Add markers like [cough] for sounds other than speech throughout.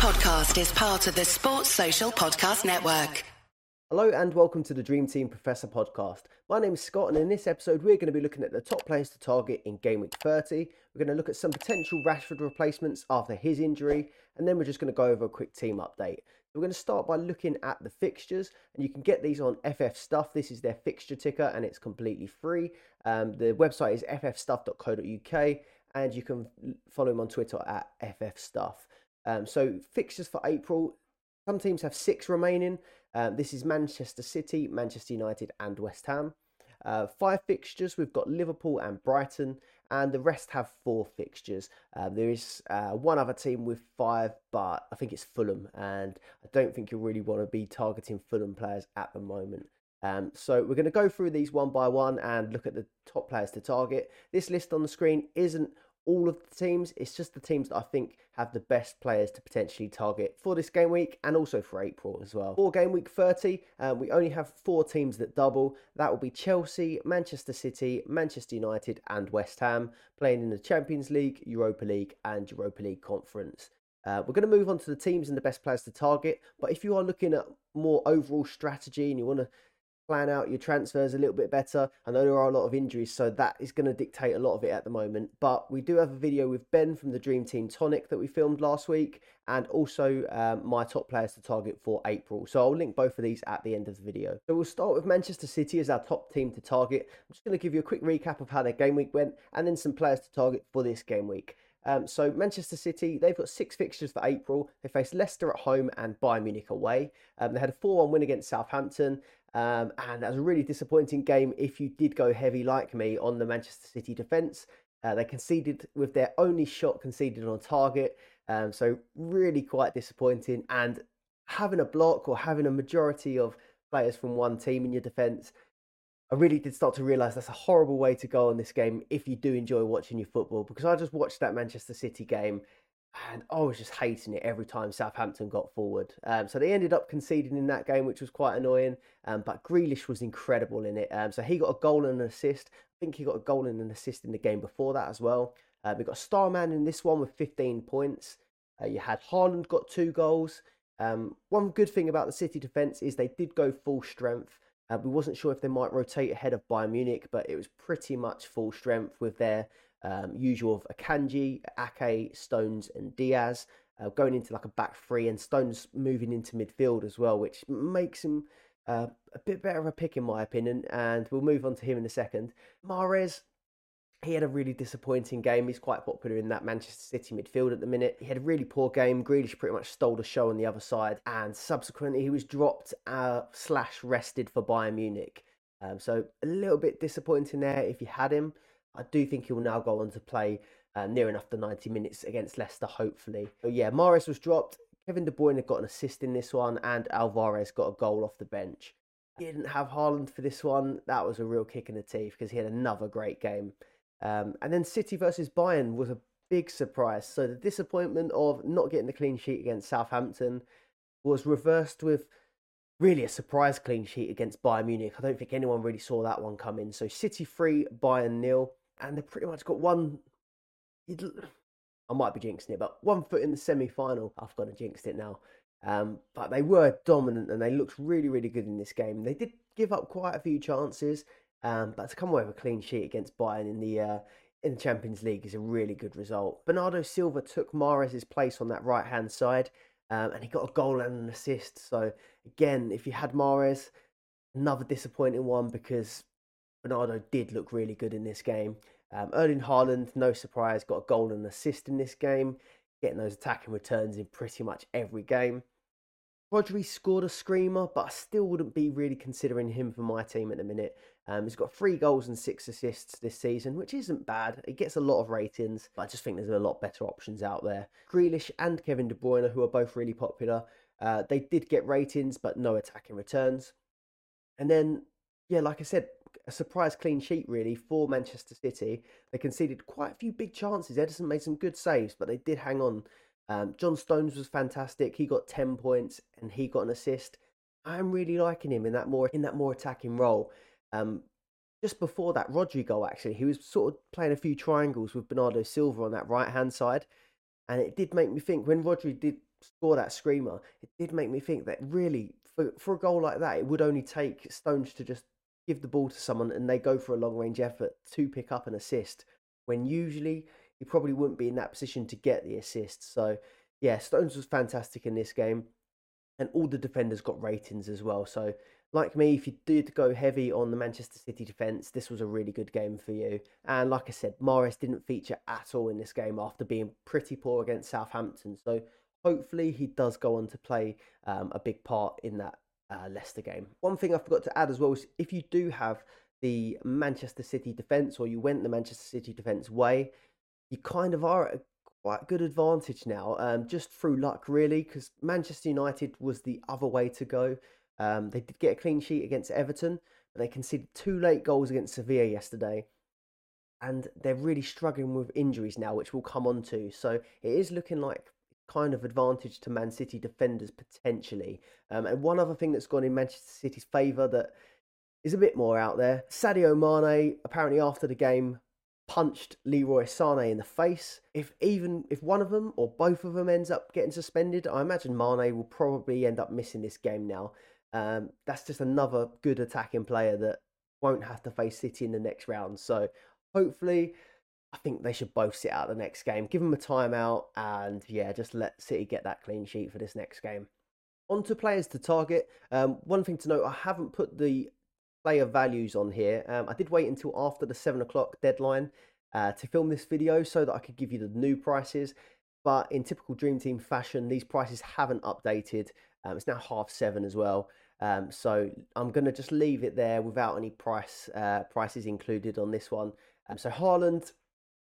podcast is part of the Sports Social Podcast Network. Hello and welcome to the Dream Team Professor podcast. My name is Scott, and in this episode, we're going to be looking at the top players to target in game week 30. We're going to look at some potential Rashford replacements after his injury, and then we're just going to go over a quick team update. We're going to start by looking at the fixtures, and you can get these on FF Stuff. This is their fixture ticker, and it's completely free. Um, the website is ffstuff.co.uk, and you can follow him on Twitter at FF Stuff. Um, so fixtures for April, some teams have six remaining. Um, this is Manchester City, Manchester United, and West Ham. Uh, five fixtures. We've got Liverpool and Brighton, and the rest have four fixtures. Um, there is uh, one other team with five, but I think it's Fulham, and I don't think you really want to be targeting Fulham players at the moment. Um, so we're going to go through these one by one and look at the top players to target. This list on the screen isn't all of the teams. It's just the teams that I think have the best players to potentially target for this game week and also for April as well. For game week 30, um, we only have four teams that double. That will be Chelsea, Manchester City, Manchester United, and West Ham playing in the Champions League, Europa League, and Europa League Conference. Uh, we're going to move on to the teams and the best players to target. But if you are looking at more overall strategy and you want to plan out your transfers a little bit better. I know there are a lot of injuries, so that is going to dictate a lot of it at the moment. But we do have a video with Ben from the Dream Team Tonic that we filmed last week, and also um, my top players to target for April. So I'll link both of these at the end of the video. So we'll start with Manchester City as our top team to target. I'm just going to give you a quick recap of how their game week went, and then some players to target for this game week. Um, so Manchester City, they've got six fixtures for April. They face Leicester at home and Bayern Munich away. Um, they had a 4-1 win against Southampton. Um, and that was a really disappointing game if you did go heavy like me on the Manchester City defence. Uh, they conceded with their only shot conceded on target. Um, so really quite disappointing. And having a block or having a majority of players from one team in your defence, I really did start to realise that's a horrible way to go on this game if you do enjoy watching your football. Because I just watched that Manchester City game and I was just hating it every time Southampton got forward. Um, so they ended up conceding in that game, which was quite annoying. Um, but Grealish was incredible in it. Um, so he got a goal and an assist. I think he got a goal and an assist in the game before that as well. Uh, we got Starman in this one with 15 points. Uh, you had Haaland got two goals. Um, one good thing about the City defence is they did go full strength. Uh, we wasn't sure if they might rotate ahead of Bayern Munich, but it was pretty much full strength with their um, usual of Akanji, Ake, Stones, and Dias. Uh, going into like a back three, and Stones moving into midfield as well, which makes him uh, a bit better of a pick in my opinion. And we'll move on to him in a second. Mahrez, he had a really disappointing game. He's quite popular in that Manchester City midfield at the minute. He had a really poor game. Grealish pretty much stole the show on the other side, and subsequently he was dropped uh, slash rested for Bayern Munich. Um, so a little bit disappointing there if you had him. I do think he will now go on to play uh, near enough the 90 minutes against Leicester, hopefully. So, yeah, Mahrez was dropped. Kevin De Bruyne had got an assist in this one, and Alvarez got a goal off the bench. He didn't have Haaland for this one. That was a real kick in the teeth because he had another great game. Um, and then City versus Bayern was a big surprise. So the disappointment of not getting the clean sheet against Southampton was reversed with really a surprise clean sheet against Bayern Munich. I don't think anyone really saw that one coming. So City 3, Bayern nil and they've pretty much got one. I might be jinxing it, but one foot in the semi final. I've got to jinx it now. Um, but they were dominant and they looked really, really good in this game. They did give up quite a few chances, um, but to come away with a clean sheet against Bayern in the uh, in the Champions League is a really good result. Bernardo Silva took Mahrez's place on that right hand side, um, and he got a goal and an assist. So again, if you had Mahrez, another disappointing one because Bernardo did look really good in this game. Um, Erling Haaland, no surprise, got a goal and assist in this game, getting those attacking returns in pretty much every game. Rodri scored a screamer, but I still wouldn't be really considering him for my team at the minute. Um, he's got three goals and six assists this season, which isn't bad. He gets a lot of ratings, but I just think there's a lot better options out there. Grealish and Kevin De Bruyne, who are both really popular, uh, they did get ratings, but no attacking returns. And then, yeah, like I said, a surprise clean sheet really for Manchester City. They conceded quite a few big chances. Ederson made some good saves, but they did hang on. Um, John Stones was fantastic. He got ten points and he got an assist. I'm really liking him in that more in that more attacking role. Um, just before that Rodri goal, actually, he was sort of playing a few triangles with Bernardo Silva on that right hand side, and it did make me think when Rodri did score that screamer, it did make me think that really, for, for a goal like that, it would only take Stones to just give the ball to someone and they go for a long range effort to pick up an assist. When usually he probably wouldn't be in that position to get the assist. So, yeah, Stones was fantastic in this game, and all the defenders got ratings as well. So, like me, if you did go heavy on the Manchester City defence, this was a really good game for you. And like I said, Mahrez didn't feature at all in this game after being pretty poor against Southampton. So hopefully he does go on to play um, a big part in that uh, Leicester game. One thing I forgot to add as well is if you do have the Manchester City defence or you went the Manchester City defence way, you kind of are at a quite good advantage now, um, just through luck really, because Manchester United was the other way to go. Um, they did get a clean sheet against Everton, but they conceded two late goals against Sevilla yesterday. And they're really struggling with injuries now, which we'll come on to. So it is looking like kind of advantage to Man City defenders potentially. Um, and one other thing that's gone in Manchester City's favour that is a bit more out there Sadio Mane, apparently after the game, punched Leroy Sané in the face. If even if one of them or both of them ends up getting suspended, I imagine Mane will probably end up missing this game now. Um, that's just another good attacking player that won't have to face City in the next round. So hopefully, I think they should both sit out the next game. Give them a timeout, and yeah, just let City get that clean sheet for this next game. On to players to target. Um, one thing to note: I haven't put the player values on here. Um, I did wait until after the seven o'clock deadline uh, to film this video so that I could give you the new prices. But in typical Dream Team fashion, these prices haven't updated. Um, it's now half seven as well. Um, so I'm going to just leave it there without any price uh, prices included on this one. Um, so Haaland,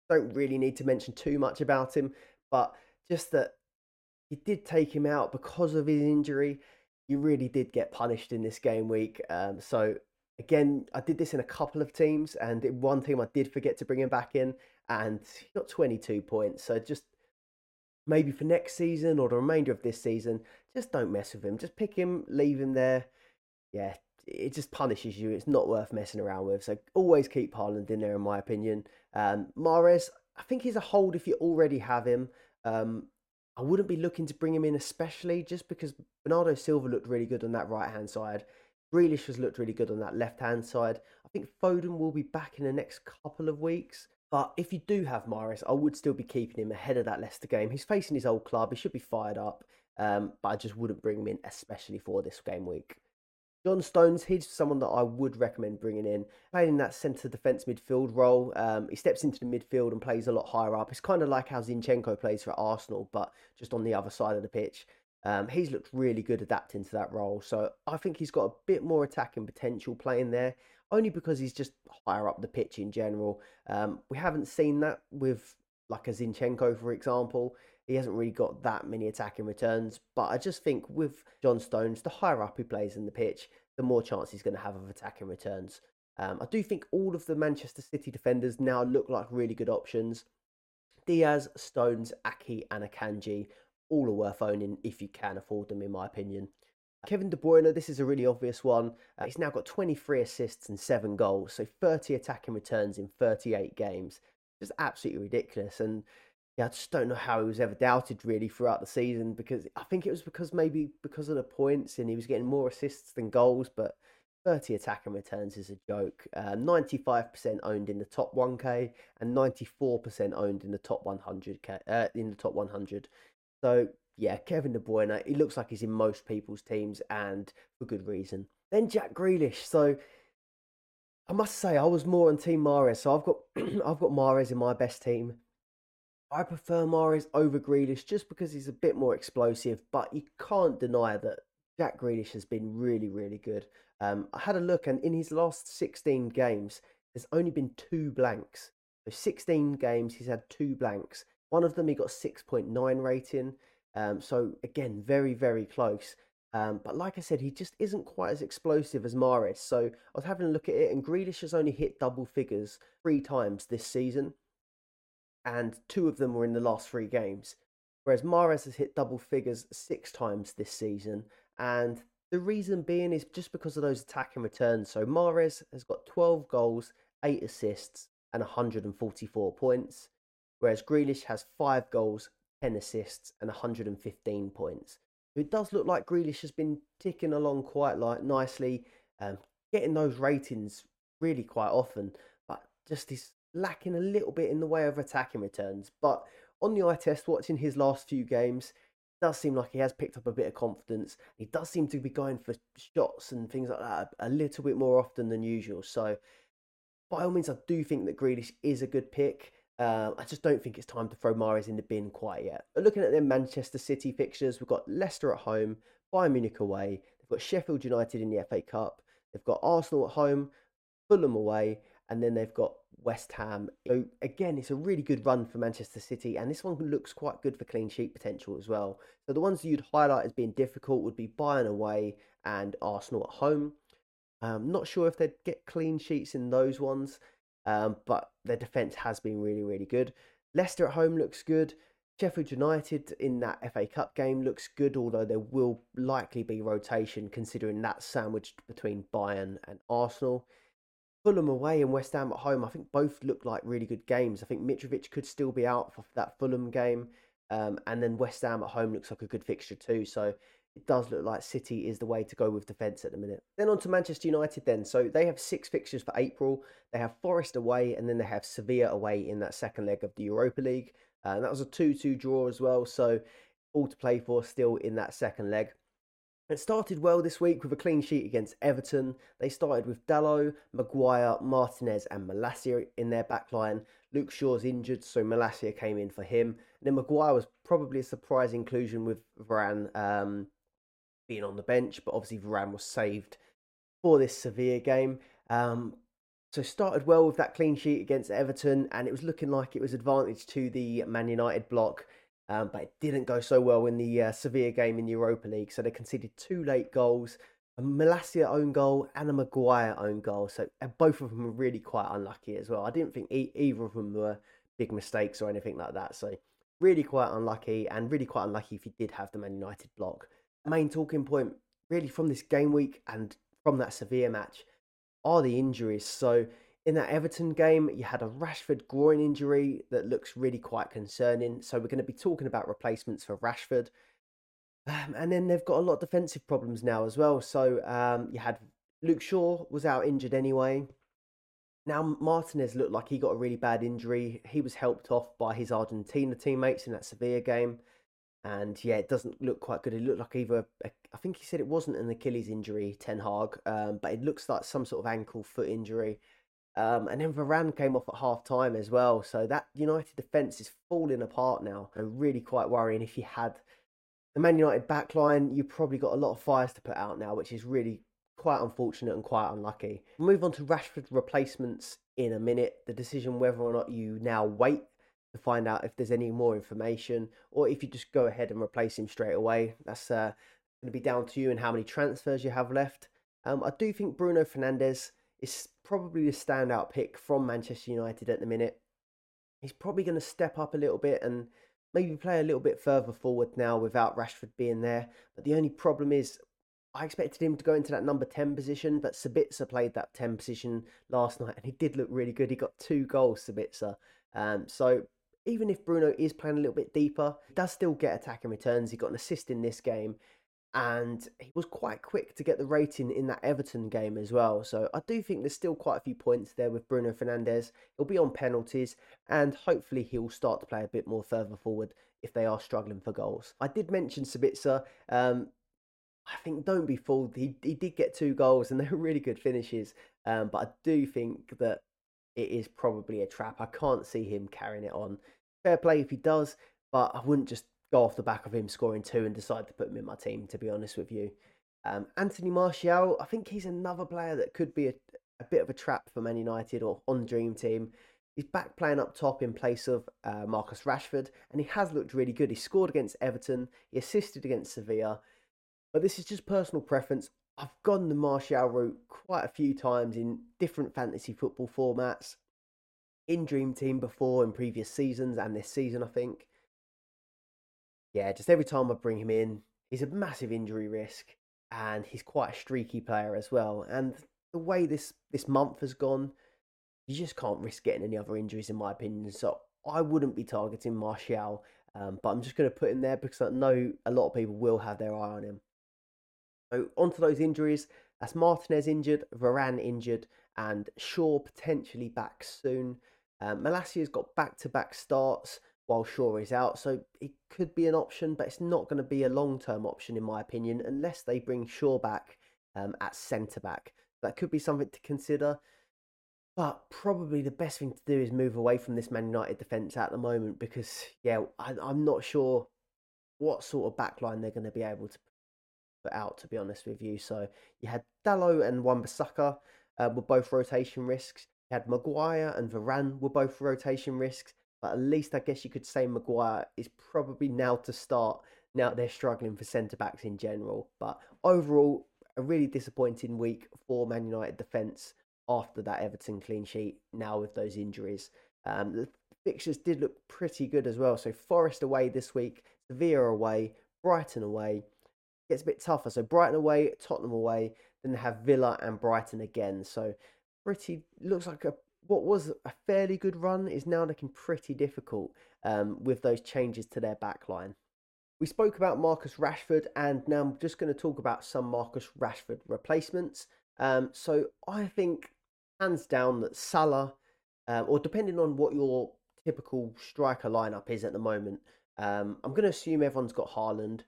don't really need to mention too much about him, but just that he did take him out because of his injury. You really did get punished in this game week. Um, so again, I did this in a couple of teams, and in one team I did forget to bring him back in, and he got 22 points. So just maybe for next season or the remainder of this season, just don't mess with him. Just pick him, leave him there. Yeah, it just punishes you. It's not worth messing around with. So always keep Haaland in there, in my opinion. Um, Mahrez, I think he's a hold if you already have him. Um, I wouldn't be looking to bring him in, especially just because Bernardo Silva looked really good on that right hand side. Grealish has looked really good on that left hand side. I think Foden will be back in the next couple of weeks. But if you do have Mahrez, I would still be keeping him ahead of that Leicester game. He's facing his old club. He should be fired up. Um, but I just wouldn't bring him in, especially for this game week. John Stones, he's someone that I would recommend bringing in. Playing in that centre defence midfield role, um, he steps into the midfield and plays a lot higher up. It's kind of like how Zinchenko plays for Arsenal, but just on the other side of the pitch. Um, he's looked really good adapting to that role. So I think he's got a bit more attacking potential playing there only because he's just higher up the pitch in general. Um, we haven't seen that with like a Zinchenko, for example. He hasn't really got that many attacking returns, but I just think with John Stones, the higher up he plays in the pitch, the more chance he's going to have of attacking returns. Um, I do think all of the Manchester City defenders now look like really good options. Dias, Stones, Ake, and Akanji, all are worth owning if you can afford them, in my opinion. Kevin De Bruyne, this is a really obvious one. Uh, he's now got 23 assists and 7 goals, so 30 attacking returns in 38 games. Just absolutely ridiculous. And yeah, I just don't know how he was ever doubted really throughout the season because I think it was because maybe because of the points and he was getting more assists than goals, but 30 attacking returns is a joke. Uh, 95% owned in the top 1k and 94% owned in the top 100k uh, in the top 100. So yeah, Kevin De Bruyne, he looks like he's in most people's teams and for good reason. Then Jack Grealish. So I must say I was more on Team Mahrez, So I've got [clears throat] I've got Mahrez in my best team. I prefer Mahrez over Grealish just because he's a bit more explosive, but you can't deny that Jack Grealish has been really, really good. Um, I had a look, and in his last 16 games, there's only been two blanks. So 16 games, he's had two blanks. One of them he got 6.9 rating. Um, so again, very, very close. Um, but like I said, he just isn't quite as explosive as Mahrez. So I was having a look at it, and Grealish has only hit double figures three times this season, and two of them were in the last three games. Whereas Mahrez has hit double figures six times this season, and the reason being is just because of those attacking returns. So Mahrez has got 12 goals, 8 assists, and 144 points, whereas Grealish has 5 goals, 10 assists, and 115 points. It does look like Grealish has been ticking along quite like nicely, um, getting those ratings really quite often, but just is lacking a little bit in the way of attacking returns. But on the eye test, watching his last few games, does seem like he has picked up a bit of confidence. He does seem to be going for shots and things like that a little bit more often than usual. So, by all means, I do think that Grealish is a good pick. Uh, I just don't think it's time to throw Mahrez in the bin quite yet. But looking at their Manchester City fixtures, we've got Leicester at home, Bayern Munich away, they've got Sheffield United in the FA Cup, they've got Arsenal at home, Fulham away, and then they've got West Ham. So again, it's a really good run for Manchester City, and this one looks quite good for clean sheet potential as well. So the ones you'd highlight as being difficult would be Bayern away and Arsenal at home. Um, not sure if they'd get clean sheets in those ones, um, but their defence has been really, really good. Leicester at home looks good. Sheffield United in that FA Cup game looks good, although there will likely be rotation considering that sandwiched between Bayern and Arsenal. Fulham away and West Ham at home, I think both look like really good games. I think Mitrovic could still be out for that Fulham game. Um, and then West Ham at home looks like a good fixture too. So it does look like City is the way to go with defence at the minute. Then on to Manchester United then. So they have six fixtures for April. They have Forest away and then they have Sevilla away in that second leg of the Europa League. Uh, and that was a 2-2 draw as well. So all to play for still in that second leg. It started well this week with a clean sheet against Everton. They started with Dalot, Maguire, Martinez, and Malacia in their backline. Luke Shaw's injured, so Malacia came in for him. And then Maguire was probably a surprise inclusion with Varane um, being on the bench, but obviously Varane was saved for this Sevilla game. Um, so started well with that clean sheet against Everton, and it was looking like it was advantage to the Man United block. Um, but it didn't go so well in the uh, Sevilla game in the Europa League. So they conceded two late goals, a Malacia own goal and a Maguire own goal. So both of them were really quite unlucky as well. I didn't think e- either of them were big mistakes or anything like that. So really quite unlucky and really quite unlucky if you did have the Man United block. Main talking point really from this game week and from that Sevilla match are the injuries. So in that Everton game, you had a Rashford groin injury that looks really quite concerning. So we're going to be talking about replacements for Rashford. Um, and then they've got a lot of defensive problems now as well. So um, you had Luke Shaw was out injured anyway. Now Martinez looked like he got a really bad injury. He was helped off by his Argentina teammates in that Sevilla game. And yeah, it doesn't look quite good. It looked like either, I think he said it wasn't an Achilles injury, Ten Hag, um, but it looks like some sort of ankle foot injury. Um, and then Varane came off at half time as well. So that United defence is falling apart now. And really quite worrying if you had the Man United backline, you've probably got a lot of fires to put out now, which is really quite unfortunate and quite unlucky. Move on to Rashford replacements in a minute. The decision whether or not you now wait to find out if there's any more information or if you just go ahead and replace him straight away. That's uh, going to be down to you and how many transfers you have left. Um, I do think Bruno Fernandes is probably the standout pick from Manchester United at the minute. He's probably going to step up a little bit and maybe play a little bit further forward now without Rashford being there. But the only problem is, I expected him to go into that number 10 position, but Sabitzer played that 10 position last night and he did look really good. He got two goals, Sabitzer. Um, so even if Bruno is playing a little bit deeper, he does still get attacking returns. He got an assist in this game and he was quite quick to get the rating in that Everton game as well. So I do think there's still quite a few points there with Bruno Fernandes. He'll be on penalties, and hopefully he'll start to play a bit more further forward if they are struggling for goals. I did mention Sabitzer. Um, I think don't be fooled. He he did get two goals, and [laughs] they were really good finishes. Um, but I do think that it is probably a trap. I can't see him carrying it on. Fair play if he does, but I wouldn't just go off the back of him scoring two and decide to put him in my team, to be honest with you. Um, Anthony Martial, I think he's another player that could be a, a, bit of a trap for Man United or on Dream Team. He's back playing up top in place of uh, Marcus Rashford, and he has looked really good. He scored against Everton, he assisted against Sevilla, but this is just personal preference. I've gone the Martial route quite a few times in different fantasy football formats, in Dream Team before in previous seasons and this season, I think yeah, just every time I bring him in, he's a massive injury risk, and he's quite a streaky player as well. And the way this this month has gone, you just can't risk getting any other injuries, in my opinion. So I wouldn't be targeting Martial Um, but I'm just going to put him there because I know a lot of people will have their eye on him. So onto those injuries. That's Martinez injured, Varane injured, and Shaw potentially back soon. Um, Malacia's got back-to-back starts while Shaw is out, so it could be an option, but it's not going to be a long-term option in my opinion, unless they bring Shaw back um, at centre back. That could be something to consider. But probably the best thing to do is move away from this Man United defence at the moment because, yeah, I, am not sure what sort of backline they're going to be able to put out, to be honest with you. So you had Dalot and Wan-Bissaka uh, were both rotation risks. You had Maguire and Varane were both rotation risks. But at least I guess you could say Maguire is probably now to start. Now they're struggling for centre backs in general. But overall, a really disappointing week for Man United defence after that Everton clean sheet. Now with those injuries, um, the fixtures did look pretty good as well. So Forest away this week, Sevilla away, Brighton away. Gets a bit tougher. So Brighton away, Tottenham away, then they have Villa and Brighton again. So pretty looks like a what was a fairly good run is now looking pretty difficult um, with those changes to their backline. We spoke about Marcus Rashford, and now I'm just going to talk about some Marcus Rashford replacements. Um, so I think, hands down, that Salah, um, or depending on what your typical striker lineup is at the moment, um, I'm going to assume everyone's got Haaland.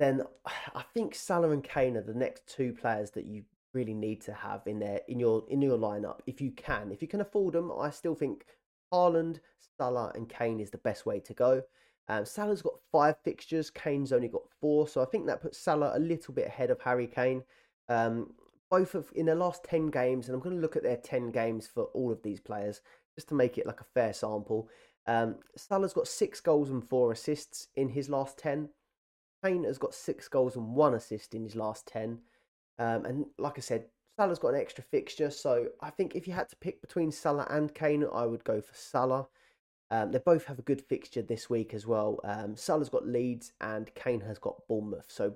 Then [sighs] I think Salah and Kane are the next two players that you really need to have in there in your in your lineup if you can. If you can afford them, I still think Haaland, Salah, and Kane is the best way to go. Um, Salah's got five fixtures, Kane's only got four, so I think that puts Salah a little bit ahead of Harry Kane. Um, both of in the last ten games, and I'm going to look at their ten games for all of these players just to make it like a fair sample. Um, Salah's got six goals and four assists in his last ten. Kane has got six goals and one assist in his last ten. Um, and like I said, Salah's got an extra fixture, so I think if you had to pick between Salah and Kane, I would go for Salah. Um, they both have a good fixture this week as well. Um, Salah's got Leeds and Kane has got Bournemouth. So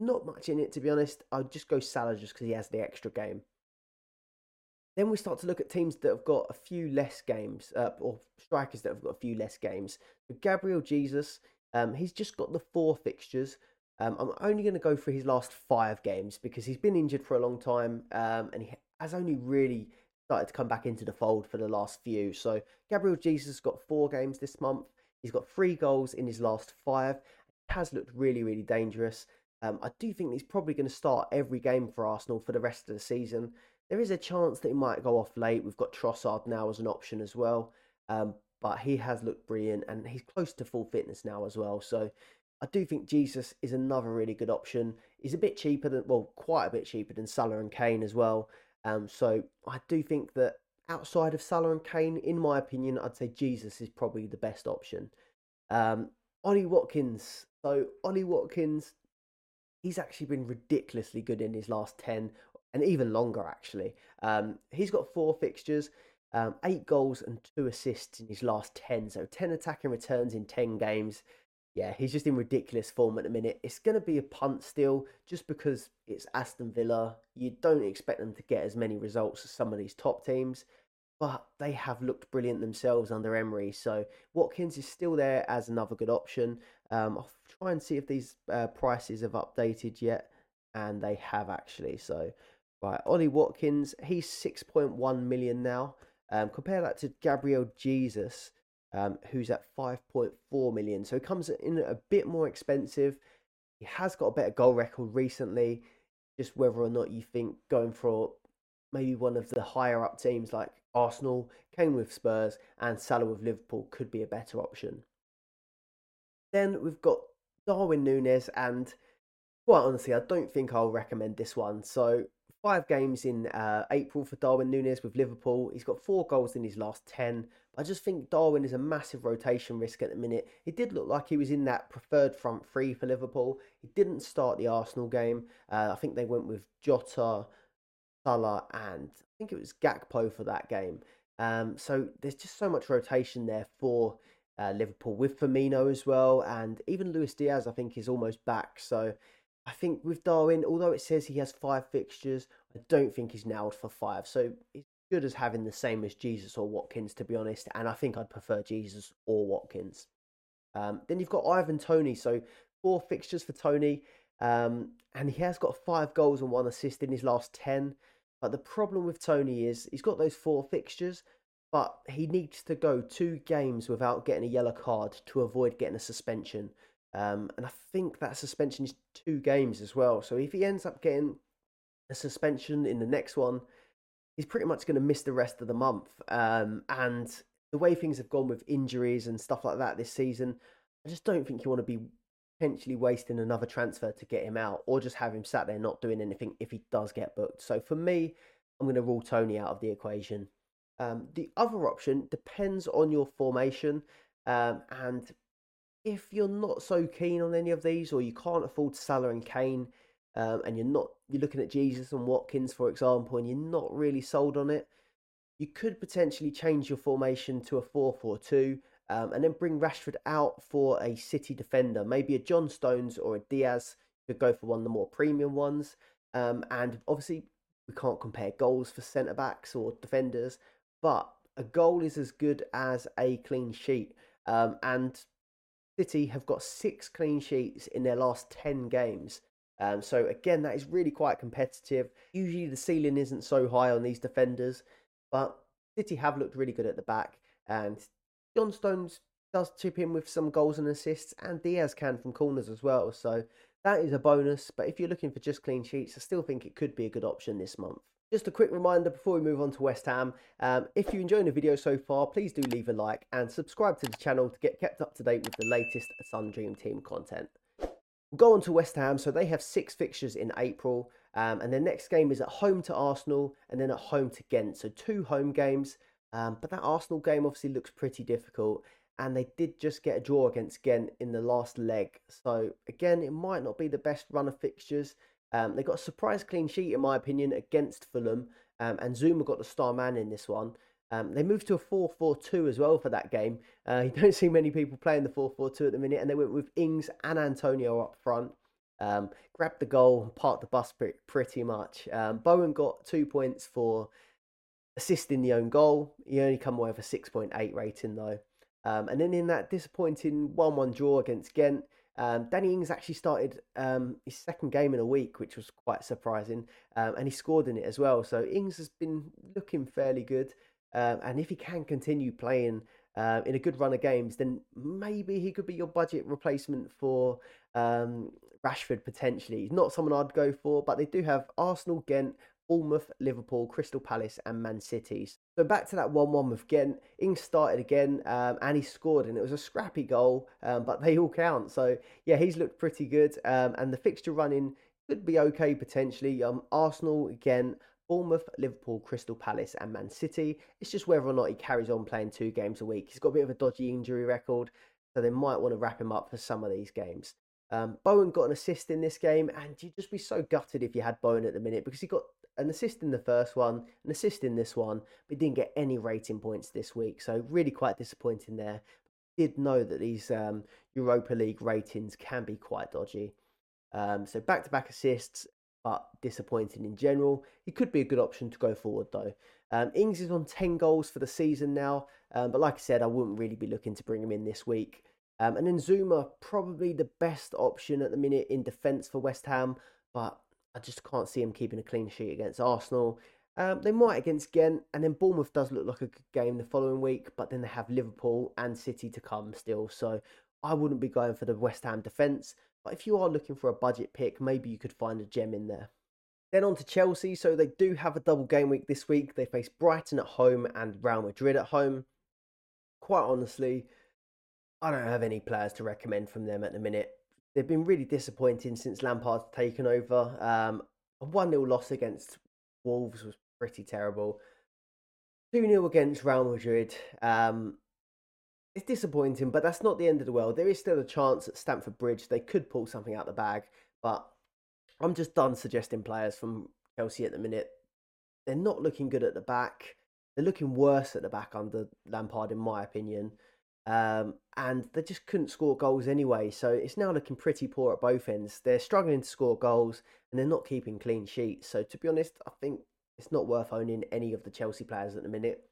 not much in it, to be honest. I'd just go Salah just because he has the extra game. Then we start to look at teams that have got a few less games, uh, or strikers that have got a few less games. Gabriel Jesus, um, he's just got the four fixtures. Um, I'm only going to go for his last five games because he's been injured for a long time um, and he has only really started to come back into the fold for the last few. So Gabriel Jesus got four games this month. He's got three goals in his last five. He has looked really, really dangerous. Um, I do think he's probably going to start every game for Arsenal for the rest of the season. There is a chance that he might go off late. We've got Trossard now as an option as well. Um, but he has looked brilliant and he's close to full fitness now as well. So I do think Jesus is another really good option. He's a bit cheaper than, well, quite a bit cheaper than Salah and Kane as well. Um, so I do think that outside of Salah and Kane, in my opinion, I'd say Jesus is probably the best option. Um, Ollie Watkins. So Ollie Watkins, he's actually been ridiculously good in his last 10 and even longer actually. Um, he's got four fixtures, um, eight goals and two assists in his last 10. So 10 attacking returns in 10 games yeah, he's just in ridiculous form at the minute. It's going to be a punt still, just because it's Aston Villa. You don't expect them to get as many results as some of these top teams, but they have looked brilliant themselves under Emery. So Watkins is still there as another good option. Um, I'll try and see if these uh, prices have updated yet, and they have actually. So, right, Ollie Watkins, he's 6.1 million now. Um, compare that to Gabriel Jesus um, who's at 5.4 million. So he comes in a bit more expensive. He has got a better goal record recently. Just whether or not you think going for maybe one of the higher up teams like Arsenal, Kane with Spurs, and Salah with Liverpool could be a better option. Then we've got Darwin Nunez, and quite honestly, I don't think I'll recommend this one. So five games in uh, April for Darwin Nunez with Liverpool. He's got four goals in his last 10. I just think Darwin is a massive rotation risk at the minute. It did look like he was in that preferred front three for Liverpool. He didn't start the Arsenal game. Uh, I think they went with Jota, Salah, and I think it was Gakpo for that game. Um, so there's just so much rotation there for uh, Liverpool with Firmino as well, and even Luis Diaz I think is almost back. So I think with Darwin, although it says he has five fixtures, I don't think he's nailed for five. So it's good as having the same as Jesus or Watkins, to be honest. And I think I'd prefer Jesus or Watkins. Um, then you've got Ivan Toney. so four fixtures for Toney. um, and he has got five goals and one assist in his last 10. But the problem with Toney is he's got those four fixtures, but he needs to go two games without getting a yellow card to avoid getting a suspension. Um, and I think that suspension is two games as well. So if he ends up getting a suspension in the next one, he's pretty much going to miss the rest of the month. Um, and the way things have gone with injuries and stuff like that this season, I just don't think you want to be potentially wasting another transfer to get him out or just have him sat there not doing anything if he does get booked. So for me, I'm going to rule Toney out of the equation. Um, the other option depends on your formation. Um, and if you're not so keen on any of these, or you can't afford Salah and Kane, um, and you're not you're looking at Jesus and Watkins, for example, and you're not really sold on it, you could potentially change your formation to a 4-4-2 um, and then bring Rashford out for a City defender, maybe a John Stones or a Dias. You could go for one of the more premium ones. Um, and obviously, we can't compare goals for centre backs or defenders, but a goal is as good as a clean sheet. Um, and City have got six clean sheets in their last 10 games. Um, so, again, that is really quite competitive. Usually, the ceiling isn't so high on these defenders, but City have looked really good at the back. And John Stones does chip in with some goals and assists, and Dias can from corners as well. So, that is a bonus. But if you're looking for just clean sheets, I still think it could be a good option this month. Just a quick reminder before we move on to West Ham. Um, if you're enjoying the video so far, please do leave a like and subscribe to the channel to get kept up to date with the latest Sun Dream Team content. Go on to West Ham. So they have six fixtures in April, um, and their next game is at home to Arsenal and then at home to Ghent. So two home games. Um, but that Arsenal game obviously looks pretty difficult, and they did just get a draw against Ghent in the last leg. So again, it might not be the best run of fixtures. Um, they got a surprise clean sheet, in my opinion, against Fulham, um, and Zouma got the star man in this one. Um, they moved to a 4 4 2 as well for that game. Uh, [laughs] you don't see many people playing the 4 4 2 at the minute, and they went with Ings and Antonio up front. Um, grabbed the goal, parked the bus pretty much. Um, Bowen got two points for assisting the own goal. He only come away with a 6.8 rating though. Um, and then in that disappointing 1 1 draw against Ghent, um, Danny Ings actually started um, his second game in a week, which was quite surprising, um, and he scored in it as well. So Ings has been looking fairly good, um, and if he can continue playing uh, in a good run of games, then maybe he could be your budget replacement for um, Rashford potentially. He's not someone I'd go for, but they do have Arsenal, Ghent, Bournemouth, Liverpool, Crystal Palace, and Man City. So back to that 1 1 with Ghent. Ings started again um, and he scored, and it was a scrappy goal, um, but they all count. So yeah, he's looked pretty good. Um, and the fixture running could be okay potentially. Um, Arsenal, again, Bournemouth, Liverpool, Crystal Palace, and Man City. It's just whether or not he carries on playing two games a week. He's got a bit of a dodgy injury record, so they might want to wrap him up for some of these games. Um, Bowen got an assist in this game, and you'd just be so gutted if you had Bowen at the minute because he got an assist in the first one, an assist in this one, but didn't get any rating points this week. So really quite disappointing there. Did know that these um, Europa League ratings can be quite dodgy. Um, so back to back assists, but disappointing in general. He could be a good option to go forward though. Um, Ings is on 10 goals for the season now, um, but like I said, I wouldn't really be looking to bring him in this week. Um, and then Zouma, probably the best option at the minute in defence for West Ham, but I just can't see him keeping a clean sheet against Arsenal. Um, they might against Ghent, and then Bournemouth does look like a good game the following week, but then they have Liverpool and City to come still. So I wouldn't be going for the West Ham defence. But if you are looking for a budget pick, maybe you could find a gem in there. Then on to Chelsea. So they do have a double game week this week. They face Brighton at home and Real Madrid at home. Quite honestly, I don't have any players to recommend from them at the minute they've been really disappointing since Lampard's taken over. Um, a 1 0 loss against Wolves was pretty terrible. 2 0 against Real Madrid. Um, it's disappointing, but that's not the end of the world. There is still a chance at Stamford Bridge they could pull something out the bag, but I'm just done suggesting players from Chelsea at the minute. They're not looking good at the back. They're looking worse at the back under Lampard, in my opinion. Um, and they just couldn't score goals anyway. So it's now looking pretty poor at both ends. They're struggling to score goals and they're not keeping clean sheets. So to be honest, I think it's not worth owning any of the Chelsea players at the minute.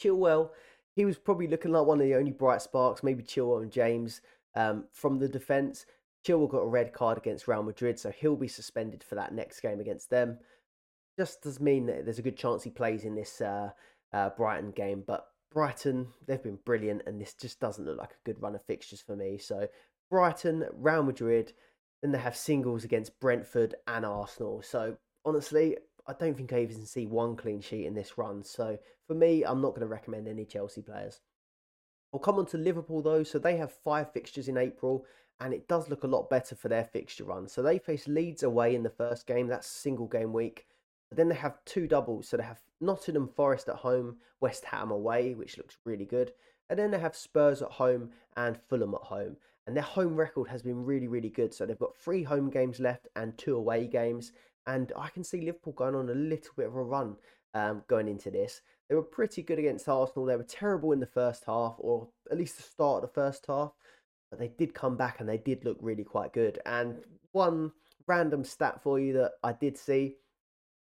Chilwell he was probably looking like one of the only bright sparks, maybe Chilwell and James um, from the defence. Chilwell got a red card against Real Madrid, so he'll be suspended for that next game against them. Just does mean that there's a good chance he plays in this uh, uh, Brighton game, but Brighton, they've been brilliant, and this just doesn't look like a good run of fixtures for me. So, Brighton, Real Madrid, then they have singles against Brentford and Arsenal. So, honestly, I don't think I even see one clean sheet in this run. So, for me, I'm not going to recommend any Chelsea players. I'll come on to Liverpool though. So, they have five fixtures in April, and it does look a lot better for their fixture run. So, they face Leeds away in the first game, that's single game week. But then they have two doubles. So, they have Nottingham Forest at home, West Ham away, which looks really good. And then they have Spurs at home and Fulham at home. And their home record has been really, really good. So they've got three home games left and two away games. And I can see Liverpool going on a little bit of a run um, going into this. They were pretty good against Arsenal. They were terrible in the first half, or at least the start of the first half. But they did come back and they did look really quite good. And one random stat for you that I did see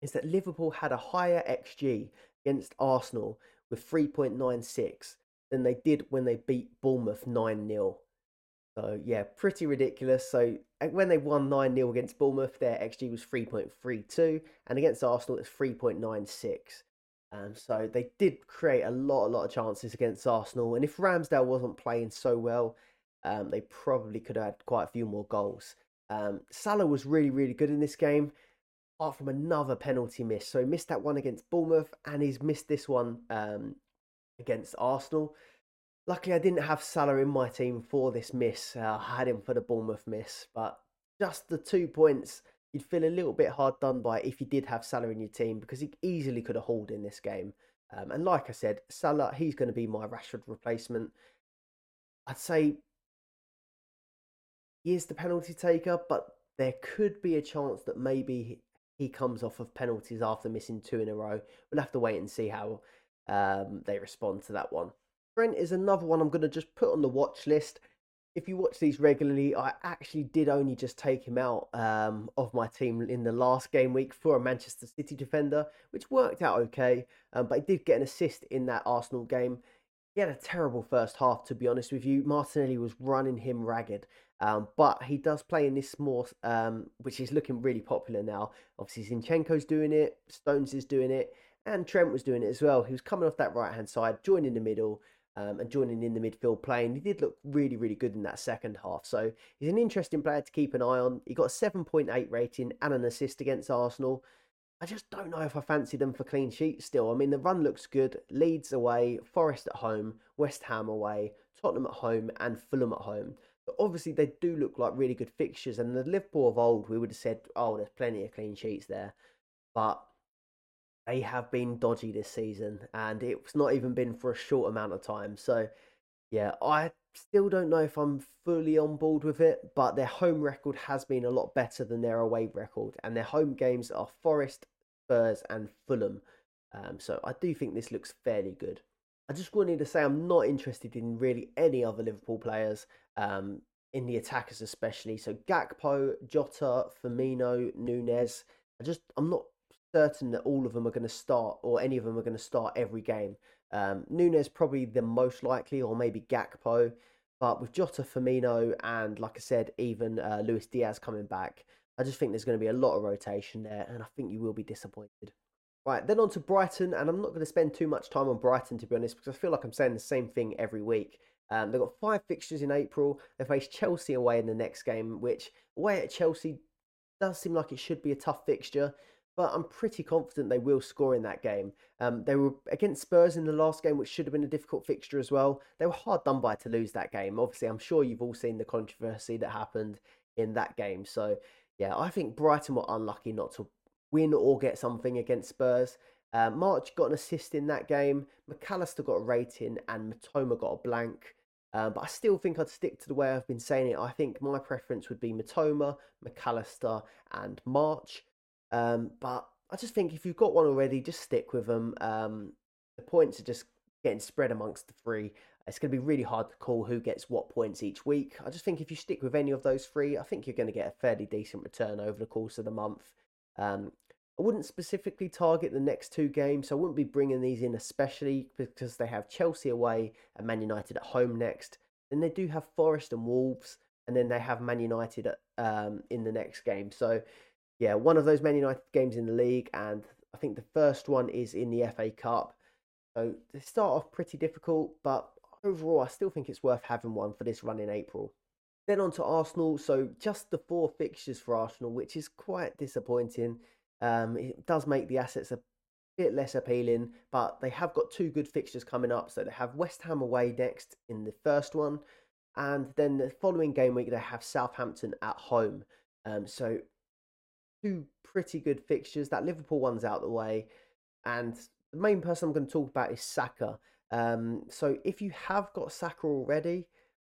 is that Liverpool had a higher XG against Arsenal with 3.96 than they did when they beat Bournemouth 9 0. So, yeah, pretty ridiculous. So, when they won 9 0 against Bournemouth, their XG was 3.32, and against Arsenal, it's 3.96. Um, so, they did create a lot, a lot of chances against Arsenal. And if Ramsdale wasn't playing so well, um, they probably could have had quite a few more goals. Um, Salah was really, really good in this game apart from another penalty miss. So he missed that one against Bournemouth and he's missed this one um, against Arsenal. Luckily, I didn't have Salah in my team for this miss. Uh, I had him for the Bournemouth miss, but just the two points, you'd feel a little bit hard done by if you did have Salah in your team because he easily could have hauled in this game. Um, and like I said, Salah, he's going to be my Rashford replacement. I'd say he is the penalty taker, but there could be a chance that maybe he comes off of penalties after missing two in a row. We'll have to wait and see how um, they respond to that one. Trent is another one I'm going to just put on the watch list. If you watch these regularly, I actually did only just take him out um, of my team in the last game week for a Manchester City defender, which worked out okay. Um, but he did get an assist in that Arsenal game. He had a terrible first half, to be honest with you. Martinelli was running him ragged. Um, but he does play in this more, um, which is looking really popular now. Obviously, Zinchenko's doing it, Stones is doing it, and Trent was doing it as well. He was coming off that right hand side, joining the middle, um, and joining in the midfield playing. He did look really, really good in that second half. So he's an interesting player to keep an eye on. He got a 7.8 rating and an assist against Arsenal. I just don't know if I fancy them for clean sheets still. I mean, the run looks good. Leeds away, Forest at home, West Ham away, Tottenham at home, and Fulham at home. But obviously, they do look like really good fixtures. And the Liverpool of old, we would have said, oh, there's plenty of clean sheets there. But they have been dodgy this season, and it's not even been for a short amount of time. So, yeah, I still don't know if I'm fully on board with it, but their home record has been a lot better than their away record, and their home games are Forest, Spurs, and Fulham. Um, so I do think this looks fairly good. I just wanted to say I'm not interested in really any other Liverpool players um, in the attackers, especially. So Gakpo, Jota, Firmino, Nunez. I just I'm not certain that all of them are going to start or any of them are going to start every game. Um, Nunez probably the most likely, or maybe Gakpo. But with Jota, Firmino, and like I said, even uh, Luis Diaz coming back, I just think there's going to be a lot of rotation there, and I think you will be disappointed. Right, then on to Brighton, and I'm not going to spend too much time on Brighton to be honest, because I feel like I'm saying the same thing every week. Um, they've got five fixtures in April. They face Chelsea away in the next game, which away at Chelsea does seem like it should be a tough fixture, but I'm pretty confident they will score in that game. Um, they were against Spurs in the last game, which should have been a difficult fixture as well. They were hard done by to lose that game. Obviously, I'm sure you've all seen the controversy that happened in that game. So, yeah, I think Brighton were unlucky not to win or get something against Spurs. Uh, March got an assist in that game. Mac Allister got a rating and Mitoma got a blank. Um, but I still think I'd stick to the way I've been saying it. I think my preference would be Mitoma, McAllister, and March. Um, but I just think if you've got one already, just stick with them. Um, the points are just getting spread amongst the three. It's going to be really hard to call who gets what points each week. I just think if you stick with any of those three, I think you're going to get a fairly decent return over the course of the month. Um, I wouldn't specifically target the next two games. So I wouldn't be bringing these in, especially because they have Chelsea away and Man United at home next. Then they do have Forest and Wolves, and then they have Man United at, um, in the next game. So, yeah, one of those Man United games in the league, and I think the first one is in the FA Cup. So they start off pretty difficult, but overall, I still think it's worth having one for this run in April. Then on to Arsenal. So just the four fixtures for Arsenal, which is quite disappointing. Um, it does make the assets a bit less appealing, but they have got two good fixtures coming up. So they have West Ham away next in the first one, and then the following game week they have Southampton at home. Um, so two pretty good fixtures. That Liverpool one's out the way, and the main person I'm going to talk about is Saka. Um, so if you have got Saka already,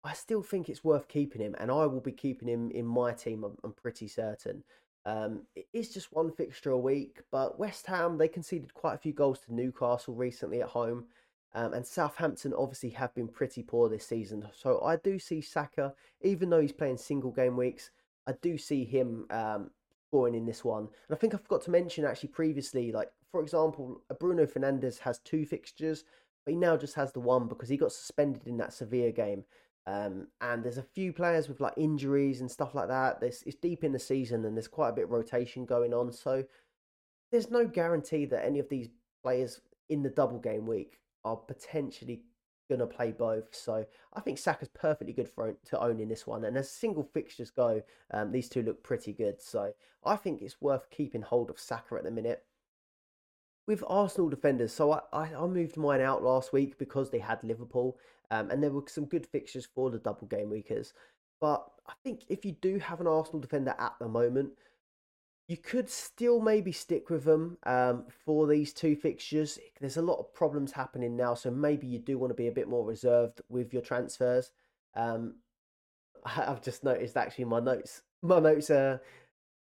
I still think it's worth keeping him, and I will be keeping him in my team. I'm, I'm pretty certain. Um, it is just one fixture a week, but West Ham they conceded quite a few goals to Newcastle recently at home, um, and Southampton obviously have been pretty poor this season. So I do see Saka, even though he's playing single game weeks, I do see him um, scoring in this one. And I think I forgot to mention actually previously, like for example, Bruno Fernandes has two fixtures, but he now just has the one because he got suspended in that Sevilla game. Um, and there's a few players with like injuries and stuff like that. This it's deep in the season and there's quite a bit of rotation going on. So there's no guarantee that any of these players in the double game week are potentially going to play both. So I think Saka's perfectly good for to own in this one. And as single fixtures go, um, these two look pretty good. So I think it's worth keeping hold of Saka at the minute with Arsenal defenders, so I, I, I, moved mine out last week because they had Liverpool, um, and there were some good fixtures for the double game weekers. But I think if you do have an Arsenal defender at the moment, you could still maybe stick with them um, for these two fixtures. There's a lot of problems happening now, so maybe you do want to be a bit more reserved with your transfers. Um, [laughs] I've just noticed actually my notes. My notes are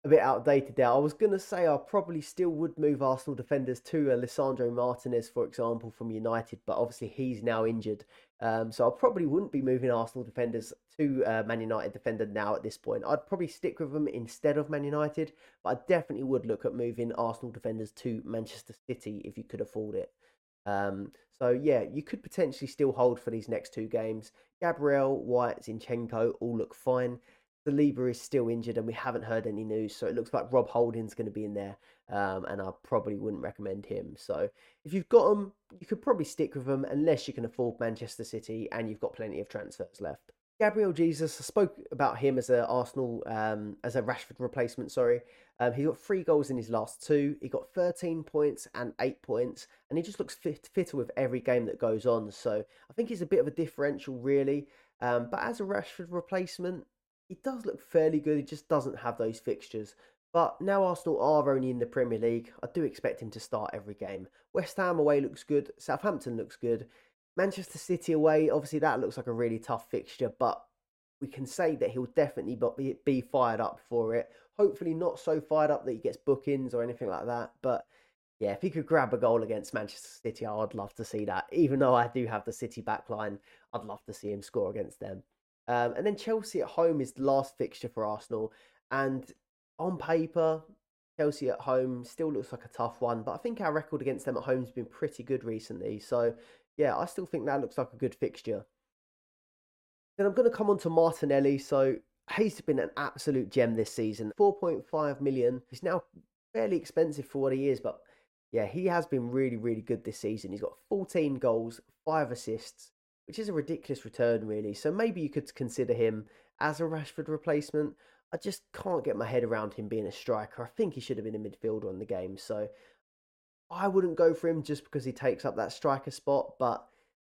a bit outdated there. I was going to say I probably still would move Arsenal defenders to Lisandro Martinez, for example, from United, but obviously he's now injured. Um, so I probably wouldn't be moving Arsenal defenders to uh, Man United defender now at this point. I'd probably stick with them instead of Man United, but I definitely would look at moving Arsenal defenders to Manchester City if you could afford it. Um, so yeah, you could potentially still hold for these next two games. Gabriel, White, Zinchenko all look fine. Saliba is still injured and we haven't heard any news, so it looks like Rob Holding's going to be in there, um, and I probably wouldn't recommend him. So if you've got them, you could probably stick with them unless you can afford Manchester City and you've got plenty of transfers left. Gabriel Jesus, I spoke about him as a Arsenal, um, as a Rashford replacement. Sorry, um, he got three goals in his last two. He got 13 points and eight points, and he just looks fit, fitter with every game that goes on. So I think he's a bit of a differential, really. Um, but as a Rashford replacement, he does look fairly good. He just doesn't have those fixtures. But now Arsenal are only in the Premier League, I do expect him to start every game. West Ham away looks good. Southampton looks good. Manchester City away, obviously that looks like a really tough fixture, but we can say that he'll definitely be, fired up for it. Hopefully not so fired up that he gets bookings or anything like that. But yeah, if he could grab a goal against Manchester City, I'd love to see that. Even though I do have the City backline, I'd love to see him score against them. Um, and then Chelsea at home is the last fixture for Arsenal. And on paper, Chelsea at home still looks like a tough one. But I think our record against them at home has been pretty good recently. So, yeah, I still think that looks like a good fixture. Then I'm going to come on to Martinelli. So, he's been an absolute gem this season. 4.5 million. He's now fairly expensive for what he is. But yeah, he has been really, really good this season. He's got 14 goals, 5 assists which is a ridiculous return, really. So maybe you could consider him as a Rashford replacement. I just can't get my head around him being a striker. I think he should have been a midfielder on the game. So I wouldn't go for him just because he takes up that striker spot, but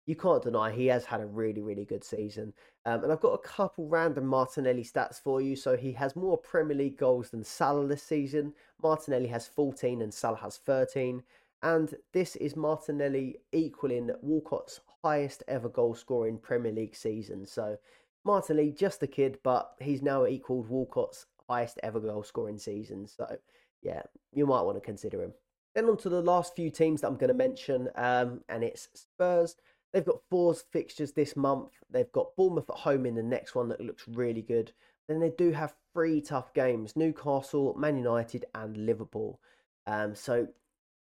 you can't deny he has had a really, really good season. Um, and I've got a couple random Martinelli stats for you. So he has more Premier League goals than Salah this season. Martinelli has 14 and Salah has 13. And this is Martinelli equaling Walcott's highest ever goal scoring Premier League season. So Martinelli, just a kid, but he's now equalled Walcott's highest ever goal scoring season. So yeah, you might want to consider him. Then on to the last few teams that I'm going to mention, um, and it's Spurs. They've got four fixtures this month. They've got Bournemouth at home in the next one that looks really good. Then they do have three tough games Newcastle, Man United, and Liverpool. Um, so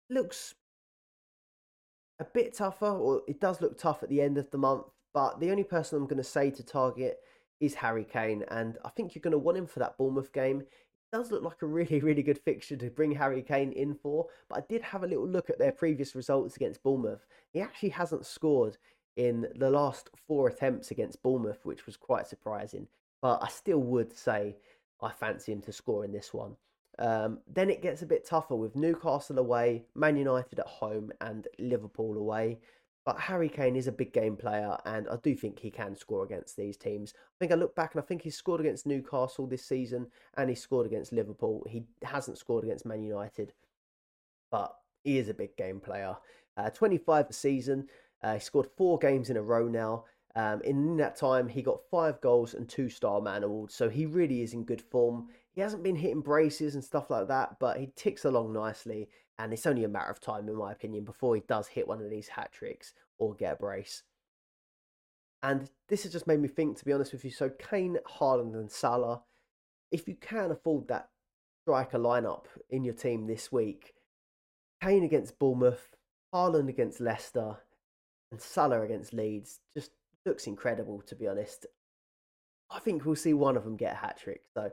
looks a bit tougher, or it does look tough at the end of the month. But the only person I'm going to say to target is Harry Kane, and I think you're going to want him for that Bournemouth game. It does look like a really, really good fixture to bring Harry Kane in for. But I did have a little look at their previous results against Bournemouth. He actually hasn't scored in the last four attempts against Bournemouth, which was quite surprising. But I still would say I fancy him to score in this one. Um, then it gets a bit tougher with Newcastle away, Man United at home, and Liverpool away. But Harry Kane is a big game player, and I do think he can score against these teams. I think I look back and I think he's scored against Newcastle this season, and he scored against Liverpool. He hasn't scored against Man United, but he is a big game player. Uh, 25 a season. Uh, he scored four games in a row now. Um, in that time, he got five goals and two Star Man awards, so he really is in good form. He hasn't been hitting braces and stuff like that, but he ticks along nicely, and it's only a matter of time, in my opinion, before he does hit one of these hat tricks or get a brace. And this has just made me think, to be honest with you. So Kane, Haaland, and Salah, if you can afford that striker lineup in your team this week, Kane against Bournemouth, Haaland against Leicester, and Salah against Leeds just looks incredible, to be honest. I think we'll see one of them get a hat trick. So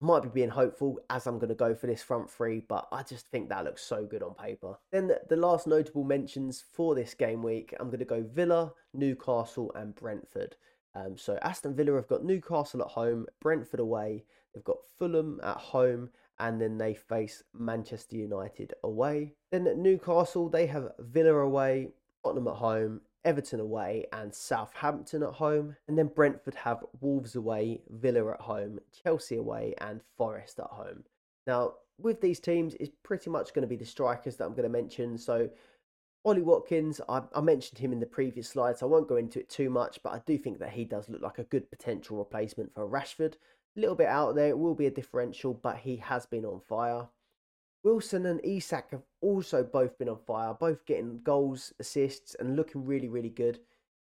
might be being hopeful as I'm going to go for this front three, but I just think that looks so good on paper. Then the, last notable mentions for this game week, I'm going to go Villa, Newcastle, and Brentford. Um, so Aston Villa have got Newcastle at home, Brentford away, they've got Fulham at home, and then they face Manchester United away. Then at Newcastle, they have Villa away, Tottenham at home, Everton away, and Southampton at home. And then Brentford have Wolves away, Villa at home, Chelsea away, and Forest at home. Now, with these teams, it's pretty much going to be the strikers that I'm going to mention. So, Ollie Watkins, I, I, mentioned him in the previous slide, so I won't go into it too much, but I do think that he does look like a good potential replacement for Rashford. A little bit out there, it will be a differential, but he has been on fire. Wilson and Isak have also both been on fire, both getting goals, assists, and looking really, really good.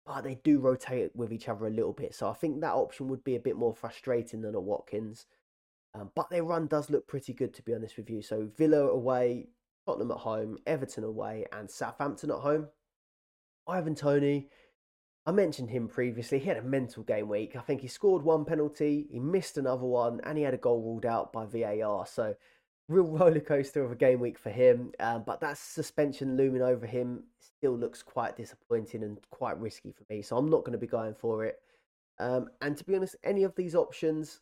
But they do rotate with each other a little bit, so I think that option would be a bit more frustrating than a Watkins. Um, but their run does look pretty good, to be honest with you. So Villa away, Tottenham at home, Everton away, and Southampton at home. Ivan Toney, I mentioned him previously. He had a mental game week. I think he scored one penalty, he missed another one, and he had a goal ruled out by VAR. So real [laughs] roller coaster of a game week for him. Um, but that suspension looming over him still looks quite disappointing and quite risky for me. So I'm not going to be going for it. Um, and to be honest, any of these options,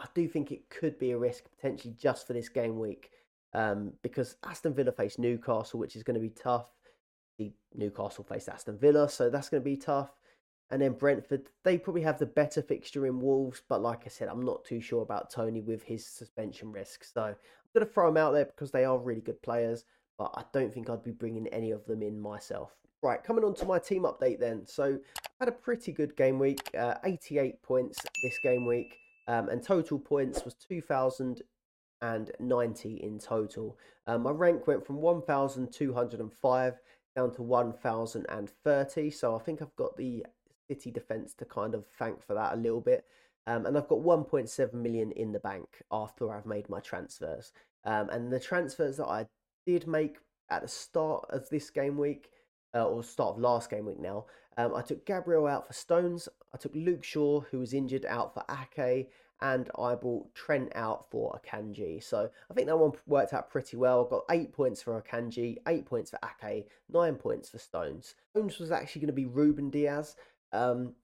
I do think it could be a risk potentially just for this game week. Um, because Aston Villa face Newcastle, which is going to be tough. The Newcastle face Aston Villa, so that's going to be tough. And then Brentford, they probably have the better fixture in Wolves, but like I said, I'm not too sure about Toney with his suspension risk. So I'm going to throw them out there because they are really good players, but I don't think I'd be bringing any of them in myself. Right, coming on to my team update then. So I had a pretty good game week, uh, 88 points this game week, um, and total points was 2,090 in total. Um, my rank went from 1,205 down to 1,030, so I think I've got the City defence to kind of thank for that a little bit. Um, and I've got 1.7 million in the bank after I've made my transfers. Um, and the transfers that I did make at the start of this game week, uh, or start of last game week now, um, I took Gabriel out for Stones. I took Luke Shaw, who was injured, out for Ake. And I brought Trent out for Akanji. So I think that one worked out pretty well. I got eight points for Akanji, eight points for Ake, nine points for Stones. Stones was actually going to be Ruben Dias. Um,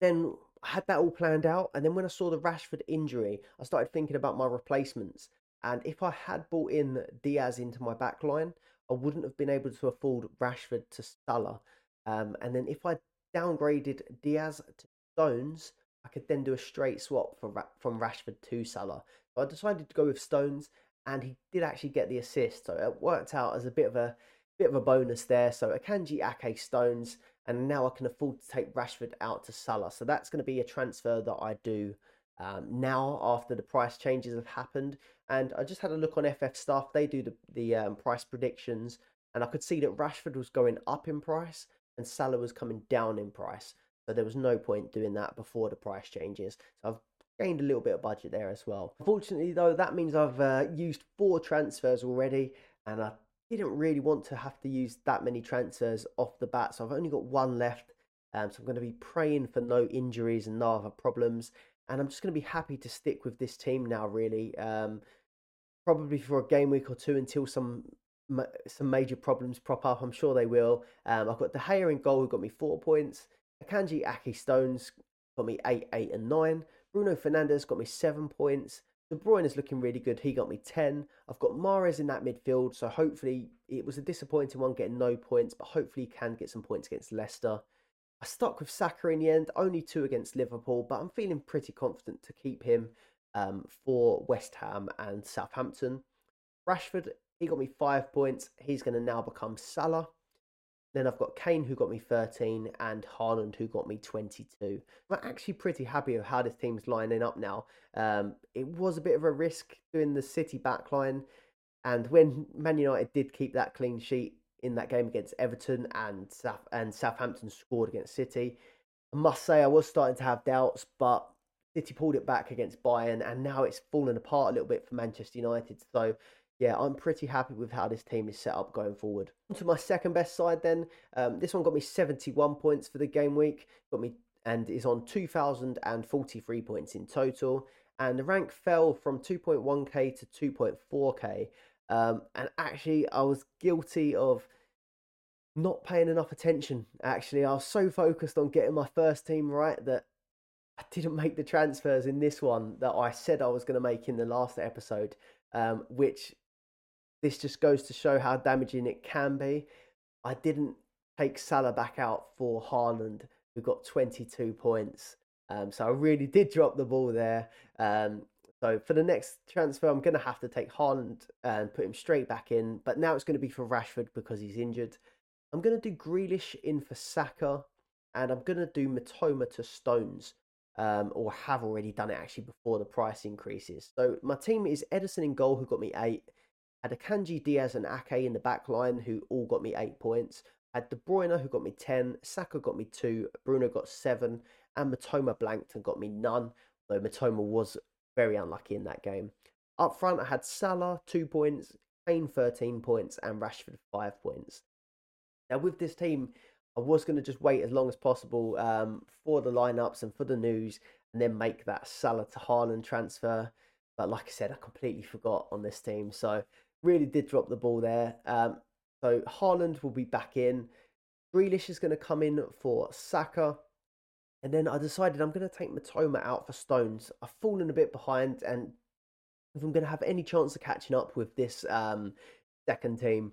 then I had that all planned out, and then when I saw the Rashford injury, I started thinking about my replacements. And if I had brought in Dias into my back line, I wouldn't have been able to afford Rashford to Salah. Um, and then if I downgraded Dias to Stones, I could then do a straight swap for, from Rashford to Salah. So I decided to go with Stones, and he did actually get the assist. So it worked out as a bit of a bit of a bonus there. So Akanji Ake Stones, and now I can afford to take Rashford out to Salah. So that's going to be a transfer that I do um, now after the price changes have happened. And I just had a look on FF stuff; they do the the um, price predictions, and I could see that Rashford was going up in price and Salah was coming down in price. So there was no point doing that before the price changes. So I've gained a little bit of budget there as well. Unfortunately, though, that means I've uh, used four transfers already, and I didn't really want to have to use that many transfers off the bat, so I've only got one left. Um, so I'm going to be praying for no injuries and no other problems, and I'm just going to be happy to stick with this team now. Really, um, probably for a game week or two until some some major problems prop up. I'm sure they will. Um, I've got De Gea in goal, who got me four points. Akanji Ake Stones got me eight, eight, and nine. Bruno Fernandes got me seven points. De Bruyne is looking really good. He got me 10. I've got Mahrez in that midfield, so hopefully it was a disappointing one getting no points, but hopefully he can get some points against Leicester. I stuck with Saka in the end, only two against Liverpool, but I'm feeling pretty confident to keep him um, for West Ham and Southampton. Rashford, he got me five points. He's going to now become Salah. Then I've got Kane who got me 13 and Haaland who got me 22. I'm actually pretty happy with how this team's lining up now. Um, it was a bit of a risk doing the City backline. And when Man United did keep that clean sheet in that game against Everton and South and Southampton scored against City, I must say I was starting to have doubts, but City pulled it back against Bayern and now it's fallen apart a little bit for Manchester United. So yeah, I'm pretty happy with how this team is set up going forward. To my second best side then. Um, this one got me 71 points for the game week, got me and is on 2,043 points in total. And the rank fell from 2.1k to 2.4k. Um, and actually, I was guilty of not paying enough attention. Actually, I was so focused on getting my first team right that I didn't make the transfers in this one that I said I was going to make in the last episode, um, which this just goes to show how damaging it can be. I didn't take Salah back out for Haaland, who got 22 points. Um, so I really did drop the ball there. Um, so for the next transfer, I'm going to have to take Haaland and put him straight back in. But now it's going to be for Rashford because he's injured. I'm going to do Grealish in for Saka, and I'm going to do Mitoma to Stones, um, or have already done it actually before the price increases. So my team is Ederson in goal, who got me eight. Had Akanji Dias and Ake in the back line, who all got me eight points. I had De Bruyne, who got me 10. Saka got me two. Bruno got seven. And Mitoma blanked and got me none, though Mitoma was very unlucky in that game. Up front, I had Salah, two points. Kane, 13 points. And Rashford, five points. Now, with this team, I was going to just wait as long as possible um, for the lineups and for the news and then make that Salah to Haaland transfer. But like I said, I completely forgot on this team. So really did drop the ball there. Um, so Haaland will be back in. Grealish is going to come in for Saka. And then I decided I'm going to take Mitoma out for Stones. I've fallen a bit behind, and if I'm going to have any chance of catching up with this um, second team,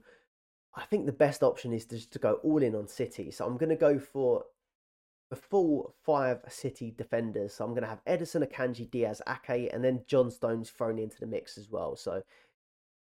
I think the best option is just to go all in on City. So I'm going to go for the full five City defenders. So I'm going to have Ederson, Akanji, Dias, Ake, and then John Stones thrown into the mix as well. So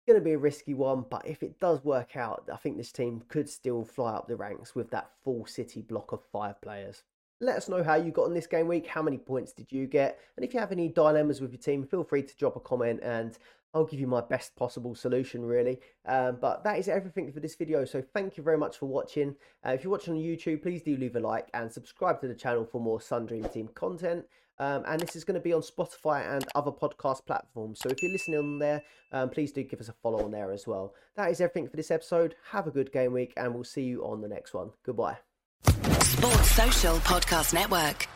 going to be a risky one, but if it does work out, I think this team could still fly up the ranks with that full City block of five players. Let us know how you got on this game week. How many points did you get? And if you have any dilemmas with your team, feel free to drop a comment and I'll give you my best possible solution, really. Um, but that is everything for this video. So thank you very much for watching. Uh, if you're watching on YouTube, please do leave a like and subscribe to the channel for more Sun Dream Team content. Um, and this is going to be on Spotify and other podcast platforms. So if you're listening on there, um, please do give us a follow on there as well. That is everything for this episode. Have a good game week, and we'll see you on the next one. Goodbye. Sports Social Podcast Network.